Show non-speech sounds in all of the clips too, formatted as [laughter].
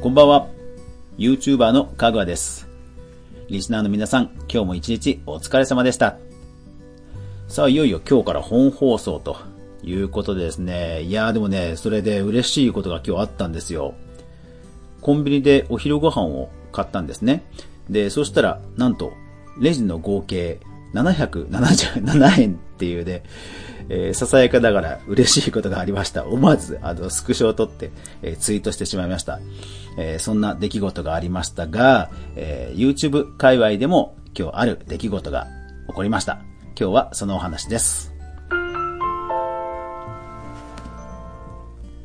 こんばんは。YouTuber のかぐわです。リスナーの皆さん、今日も一日お疲れ様でした。さあ、いよいよ今日から本放送ということでですね。いやーでもね、それで嬉しいことが今日あったんですよ。コンビニでお昼ご飯を買ったんですね。で、そしたら、なんと、レジの合計777円っていうね、えー、ささやかながら嬉しいことがありました。思わず、あの、スクショを撮って、えーツイートしてしまいました。えーそんな出来事がありましたが、えー YouTube 界隈でも今日ある出来事が起こりました。今日はそのお話です。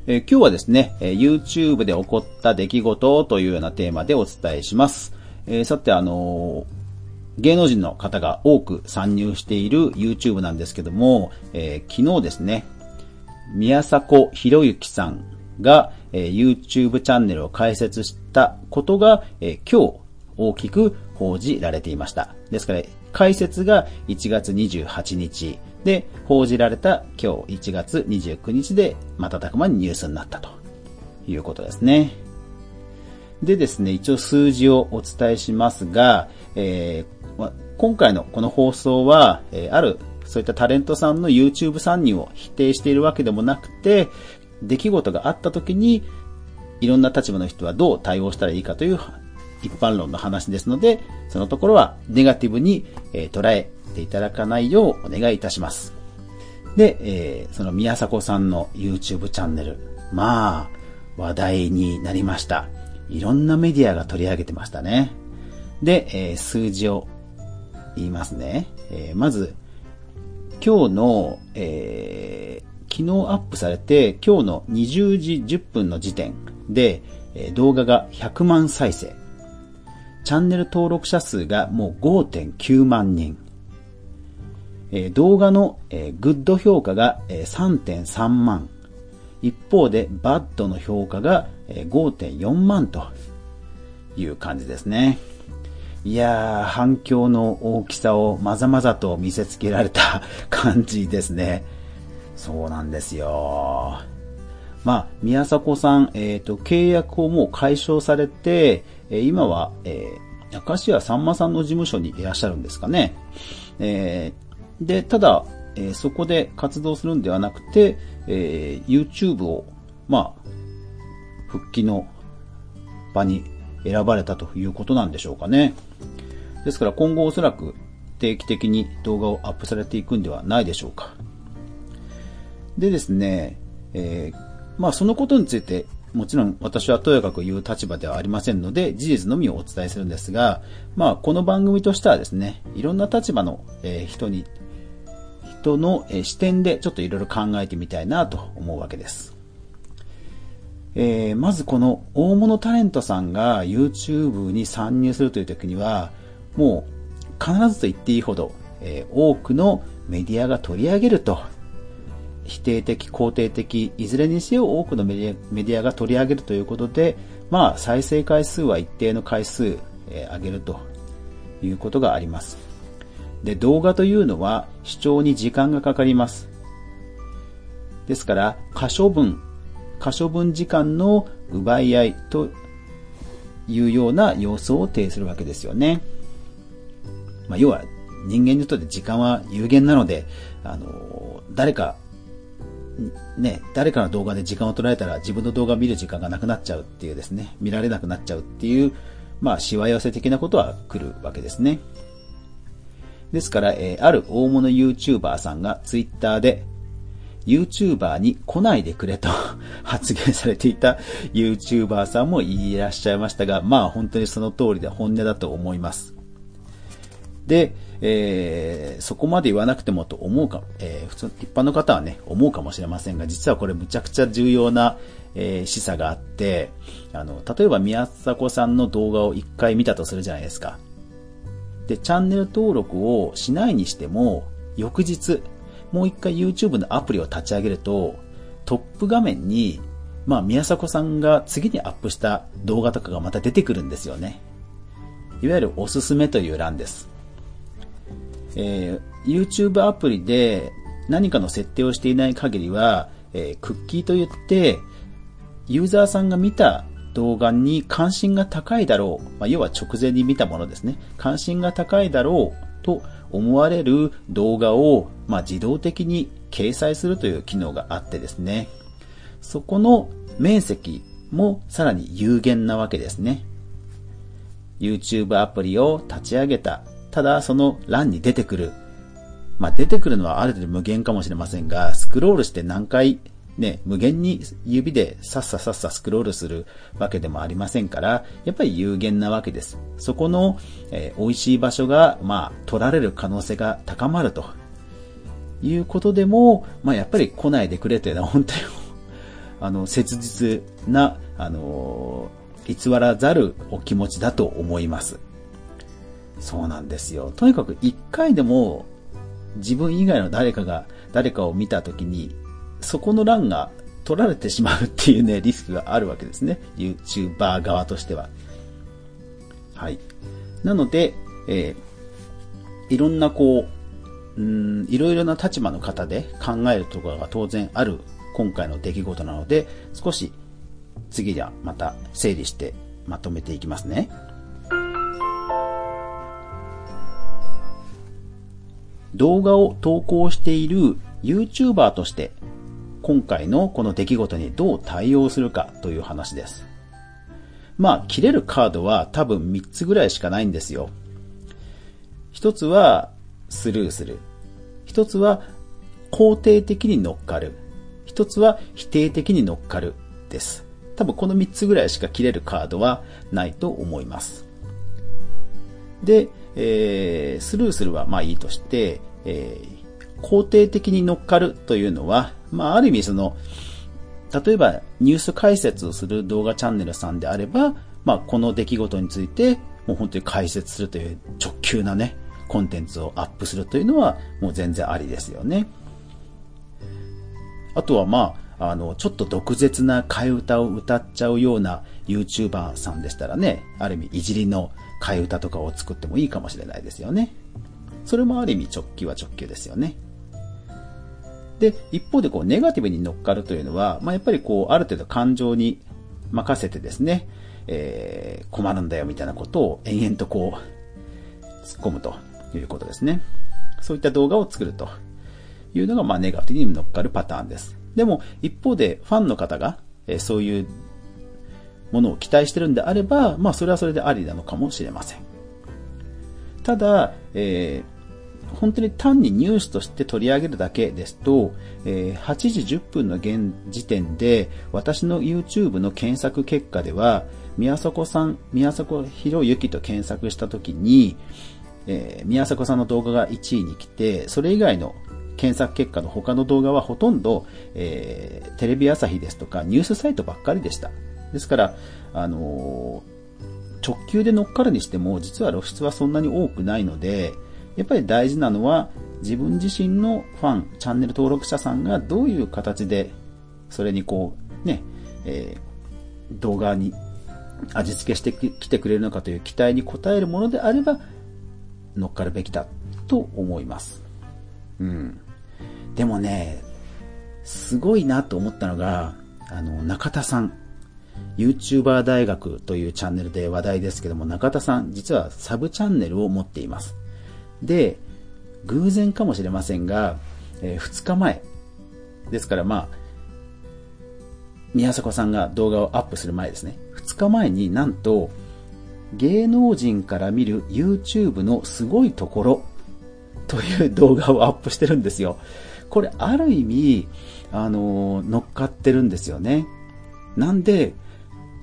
えー今日はですね、えー YouTube で起こった出来事というようなテーマでお伝えします。えーさて、あのー芸能人の方が多く参入している YouTube なんですけども、えー昨日ですね、宮迫博之さんが、えー YouTube チャンネルを開設したことが、えー今日大きく報じられていました。ですから、開設が1月28日で、報じられた今日1月29日で瞬く間にニュースになったということですね。でですね、一応数字をお伝えしますが、えー今回のこの放送は、えーあるそういったタレントさんの YouTube 参入を否定しているわけでもなくて、出来事があった時に、いろんな立場の人はどう対応したらいいかという一般論の話ですので、そのところはネガティブに、えー捉えていただかないようお願いいたします。で、えーその宮迫さんの YouTube チャンネル、まあ、話題になりました。いろんなメディアが取り上げてましたね。で、えー数字を言いますね。えーまず、今日の、えー昨日アップされて、今日の20時10分の時点で、えー動画が100万再生。チャンネル登録者数がもう5.9万人。えー動画の、えーグッド評価が、えー3.3万。一方で、バッドの評価が、えー5.4万という感じですね。いやー、反響の大きさをまざまざと見せつけられた感じですね。そうなんですよ。まあ、宮迫さん、えっ、と、契約をもう解消されて、え今は、えー、明石家さんまさんの事務所にいらっしゃるんですかね。えーで、ただ、えーそこで活動するんではなくて、えー YouTube を、まあ、復帰の場に選ばれたということなんでしょうかね。ですから今後おそらく定期的に動画をアップされていくんではないでしょうか。でですね、えーまあそのことについてもちろん私はとやかく言う立場ではありませんので事実のみをお伝えするんですが、まあこの番組としてはですね、いろんな立場の、え人に、人の、え視点でちょっといろいろ考えてみたいなと思うわけです。えーまずこの大物タレントさんが YouTube に参入するという時には、もう必ずと言っていいほど、えー多くのメディアが取り上げると、否定的、肯定的、いずれにせよ多くのメディアが取り上げるということで、まあ再生回数は一定の回数、えー上げるということがあります。で、動画というのは視聴に時間がかかります。ですから、可処分、可処分時間の奪い合いというような要素を呈するわけですよね。まあ、要は人間にとって時間は有限なので、あの、誰か、ね、誰かの動画で時間を取られたら自分の動画を見る時間がなくなっちゃうっていうですね、見られなくなっちゃうっていう、まあ、しわ寄せ的なことは来るわけですね。ですから、えーある大物 YouTuber さんが Twitter で YouTuber に来ないでくれと [laughs] 発言されていた YouTuber さんもいらっしゃいましたが、まあ本当にその通りで本音だと思います。で、えーそこまで言わなくてもと思うか、えー普通、一般の方はね、思うかもしれませんが、実はこれむちゃくちゃ重要な、えー示唆があって、あの、例えば宮迫さんの動画を一回見たとするじゃないですか。で、チャンネル登録をしないにしても、翌日、もう一回 YouTube のアプリを立ち上げると、トップ画面に、まあ、宮迫さんが次にアップした動画とかがまた出てくるんですよね。いわゆるおすすめという欄です。えー YouTube アプリで何かの設定をしていない限りは、えークッキーといって、ユーザーさんが見た動画に関心が高いだろう、まあ、要は直前に見たものですね。関心が高いだろうと思われる動画を、まあ、自動的に掲載するという機能があってですね。そこの面積もさらに有限なわけですね。YouTube アプリを立ち上げた。ただその欄に出てくる。まあ、出てくるのはある程度無限かもしれませんが、スクロールして何回ね、無限に指でさっささっさスクロールするわけでもありませんから、やっぱり有限なわけです。そこの、えー、美味しい場所が、まあ、取られる可能性が高まるということでも、まあ、やっぱり来ないでくれというのは本当に [laughs] あの、切実な、あのー、偽らざるお気持ちだと思います。そうなんですよ。とにかく一回でも自分以外の誰かが誰かを見たときにそこの欄が取られてしまうっていうね、リスクがあるわけですね。YouTuber 側としては。はい。なので、えー、いろんなこう、うん、いろいろな立場の方で考えるところが当然ある今回の出来事なので、少し次ではまた整理してまとめていきますね。動画を投稿している YouTuber として今回のこの出来事にどう対応するかという話です。まあ、切れるカードは多分3つぐらいしかないんですよ。一つはスルーする。一つは肯定的に乗っかる。一つは否定的に乗っかるです。多分この3つぐらいしか切れるカードはないと思います。で、えー、スルーするはまあいいとして、えー、肯定的に乗っかるというのは、まあ、ある意味その、例えばニュース解説をする動画チャンネルさんであれば、まあ、この出来事について、もう本当に解説するという直球なね、コンテンツをアップするというのは、もう全然ありですよね。あとはまあ、あの、ちょっと毒舌な替え歌を歌っちゃうような YouTuber さんでしたらね、ある意味いじりの替え歌とかを作ってもいいかもしれないですよね。それもある意味直球は直球ですよね。で、一方でこう、ネガティブに乗っかるというのは、まあ、やっぱりこう、ある程度感情に任せてですね、えー、困るんだよみたいなことを延々とこう、突っ込むということですね。そういった動画を作るというのが、まあ、ネガティブに乗っかるパターンです。でも、一方で、ファンの方が、え、そういうものを期待してるんであれば、まあ、それはそれでありなのかもしれません。ただ、えー、本当に単にニュースとして取り上げるだけですと、え、8時10分の現時点で、私の YouTube の検索結果では、宮迫さん、宮迫博之と検索したときに、え、宮迫さんの動画が1位に来て、それ以外の検索結果の他の動画はほとんど、えー、テレビ朝日ですとかニュースサイトばっかりでした。ですから、あのー、直球で乗っかるにしても、実は露出はそんなに多くないので、やっぱり大事なのは自分自身のファン、チャンネル登録者さんがどういう形でそれにこうね、えー、動画に味付けしてきてくれるのかという期待に応えるものであれば乗っかるべきだと思います。うん。でもね、すごいなと思ったのが、あの、中田さん。YouTuber 大学というチャンネルで話題ですけども、中田さん、実はサブチャンネルを持っています。で、偶然かもしれませんが、えー、2日前。ですからまあ、宮迫さんが動画をアップする前ですね。2日前になんと、芸能人から見る YouTube のすごいところという動画をアップしてるんですよ。これある意味、あのー、乗っかってるんですよね。なんで、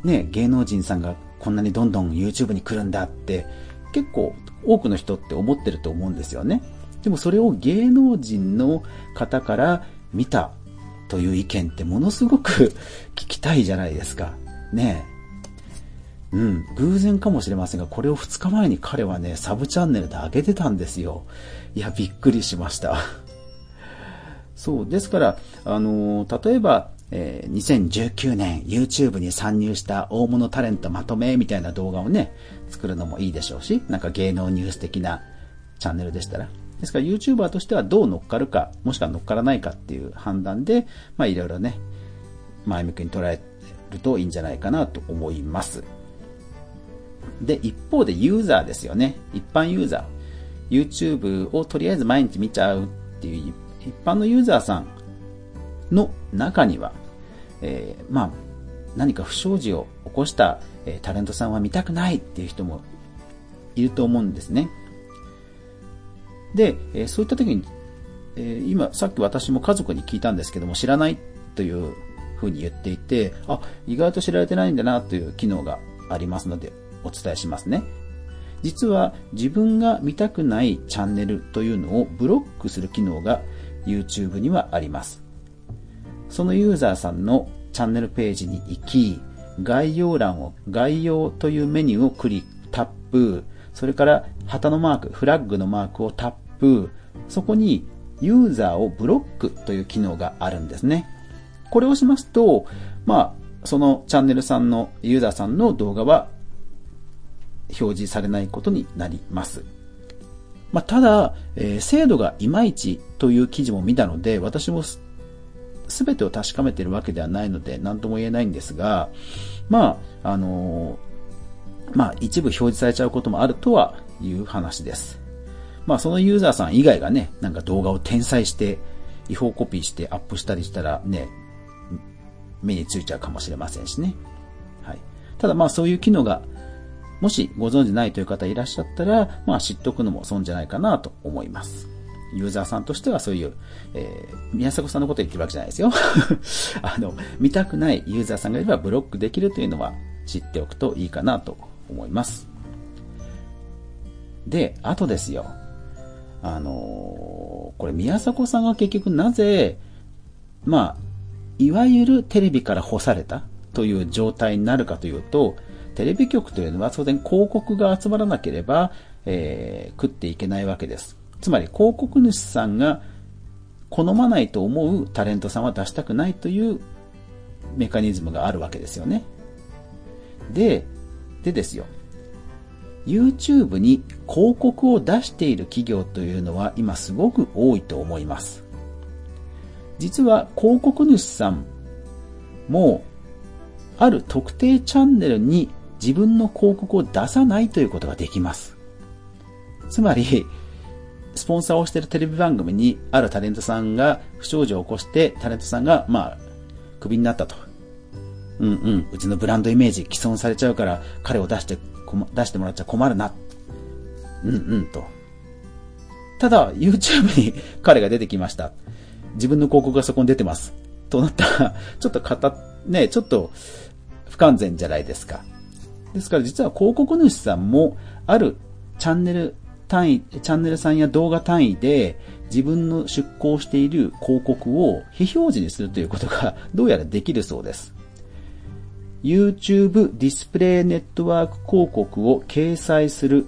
ね、芸能人さんがこんなにどんどん YouTube に来るんだって結構多くの人って思ってると思うんですよね。でもそれを芸能人の方から見たという意見ってものすごく聞きたいじゃないですか。ねえ。うん、偶然かもしれませんが、これを2日前に彼はね、サブチャンネルで上げてたんですよ。いや、びっくりしました。そう、ですから、あのー、例えば、えー、2019年 YouTube に参入した大物タレントまとめみたいな動画をね、作るのもいいでしょうし、なんか芸能ニュース的なチャンネルでしたら。ですから YouTuber としてはどう乗っかるか、もしくは乗っからないかっていう判断で、まあいろいろね、前向きに捉えるといいんじゃないかなと思います。で、一方でユーザーですよね。一般ユーザー。YouTube をとりあえず毎日見ちゃうっていう一般のユーザーさんの中には、えー、まあ、何か不祥事を起こした、えー、タレントさんは見たくないっていう人もいると思うんですね。で、えー、そういった時に、えー、今、さっき私も家族に聞いたんですけども、知らないというふうに言っていて、あ、意外と知られてないんだなという機能がありますので、お伝えしますね。実は自分が見たくないチャンネルというのをブロックする機能が YouTube にはあります。そのユーザーさんのチャンネルページに行き、概要欄を、概要というメニューをクリック、タップ、それから旗のマーク、フラッグのマークをタップ、そこにユーザーをブロックという機能があるんですね。これをしますと、まあ、そのチャンネルさんの、ユーザーさんの動画は表示されないことになります。まあ、ただ、えー、精度がいまいちという記事も見たので、私もすべてを確かめてるわけではないので、何とも言えないんですが、まあ、あのー、まあ、一部表示されちゃうこともあるとはいう話です。まあ、そのユーザーさん以外がね、なんか動画を転載して、違法コピーしてアップしたりしたらね、目についちゃうかもしれませんしね。はい。ただまあそういう機能がもしご存知ないという方いらっしゃったら、まあ知っておくのも損じゃないかなと思います。ユーザーさんとしてはそういう、えー、宮迫さんのこと言ってるわけじゃないですよ。[laughs] あの、見たくないユーザーさんがいればブロックできるというのは知っておくといいかなと思います。で、あとですよ。あのー、これ宮迫さんが結局なぜ、まあ、いわゆるテレビから干されたという状態になるかというと、テレビ局というのは当然広告が集まらなければ、えー、食っていけないわけです。つまり広告主さんが好まないと思うタレントさんは出したくないというメカニズムがあるわけですよね。で、でですよ。YouTube に広告を出している企業というのは今すごく多いと思います。実は広告主さんもある特定チャンネルに自分の広告を出さないということができます。つまり、スポンサーをしているテレビ番組にあるタレントさんが不祥事を起こして、タレントさんが、まあ、クビになったと。うんうん、うちのブランドイメージ既存されちゃうから、彼を出して、出してもらっちゃ困るな。うんうんと。ただ、YouTube に彼が出てきました。自分の広告がそこに出てます。となったら、ちょっとた、ね、ちょっと不完全じゃないですか。ですから実は広告主さんもあるチャンネル単位、チャンネルさんや動画単位で自分の出稿している広告を非表示にするということが [laughs] どうやらできるそうです。YouTube ディスプレイネットワーク広告を掲載する。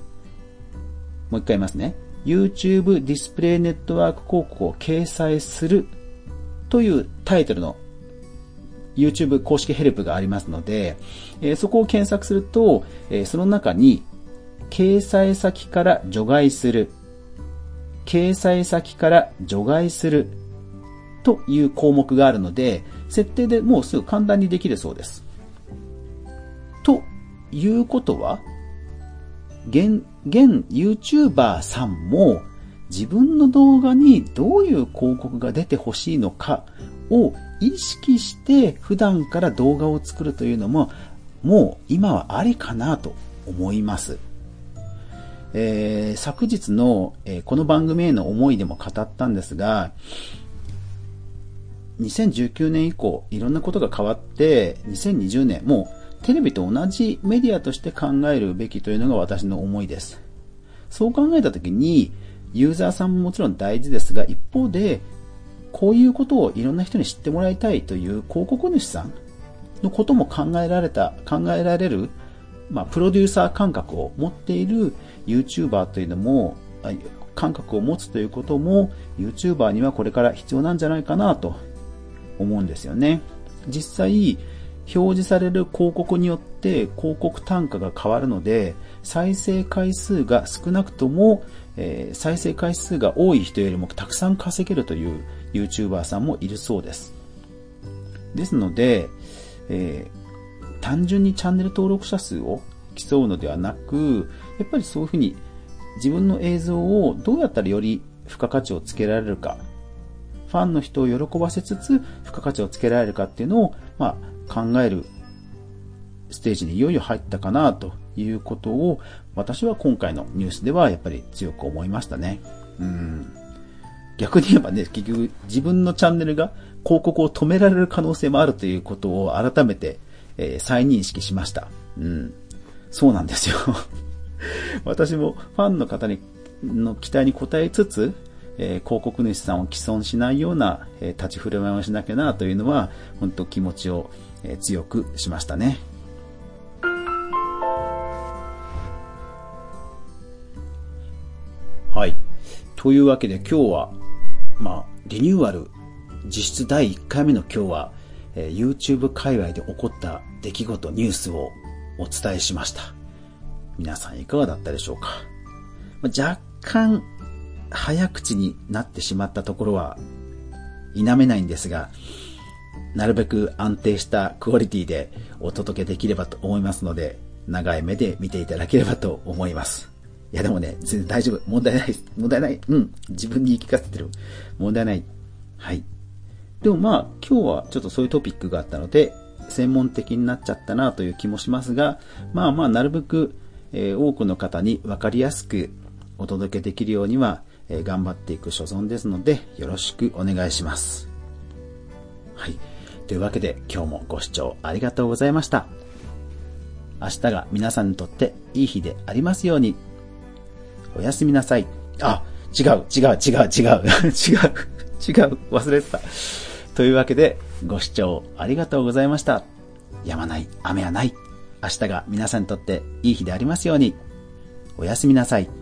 もう一回言いますね。YouTube ディスプレイネットワーク広告を掲載するというタイトルの YouTube 公式ヘルプがありますので、えそこを検索すると、えその中に、掲載先から除外する、掲載先から除外するという項目があるので、設定でもうすぐ簡単にできるそうです。ということは、現、現 YouTuber さんも自分の動画にどういう広告が出てほしいのかを意識して普段から動画を作るというのも、もう今はありかなと思います。えー、昨日の、えー、この番組への思いでも語ったんですが、2019年以降、いろんなことが変わって、2020年、もうテレビと同じメディアとして考えるべきというのが私の思いです。そう考えたときに、ユーザーさんももちろん大事ですが、一方で、こういうことをいろんな人に知ってもらいたいという広告主さんのことも考えられた、考えられる、まあ、プロデューサー感覚を持っている YouTuber というのも、感覚を持つということも YouTuber にはこれから必要なんじゃないかなと思うんですよね。実際、表示される広告によって広告単価が変わるので、再生回数が少なくとも、えー、再生回数が多い人よりもたくさん稼げるという YouTuber さんもいるそうです。ですので、えー、単純にチャンネル登録者数を競うのではなく、やっぱりそういうふうに自分の映像をどうやったらより付加価値をつけられるか、ファンの人を喜ばせつつ付加価値をつけられるかっていうのを、まあ、考えるステージにいよいよ入ったかなということを私は今回のニュースではやっぱり強く思いましたね。うん。逆に言えばね、結局自分のチャンネルが広告を止められる可能性もあるということを改めて、えー、再認識しました。うん。そうなんですよ。[laughs] 私もファンの方にの期待に応えつつ、えー、広告主さんを既存しないような、えー、立ち振る舞いをしなきゃなというのは、本当気持ちを、えー、強くしましたね。はい。というわけで今日は、まあ、リニューアル実質第1回目の今日は、えー、YouTube 界隈で起こった出来事、ニュースをお伝えしました。皆さんいかがだったでしょうか、まあ、若干早口になってしまったところは否めないんですが、なるべく安定したクオリティでお届けできればと思いますので、長い目で見ていただければと思います。いやでもね、全然大丈夫。問題ない。問題ない。うん。自分に言い聞かせてる。問題ない。はい。でもまあ、今日はちょっとそういうトピックがあったので、専門的になっちゃったなという気もしますが、まあまあ、なるべく、え、多くの方に分かりやすくお届けできるようには、え、頑張っていく所存ですので、よろしくお願いします。はい。というわけで、今日もご視聴ありがとうございました。明日が皆さんにとっていい日でありますように。おやすみなさい。あ、違う、違う、違う、違う、[laughs] 違う、違う、忘れてた。というわけで、ご視聴ありがとうございました。やまない、雨はない。明日が皆さんにとっていい日でありますように。おやすみなさい。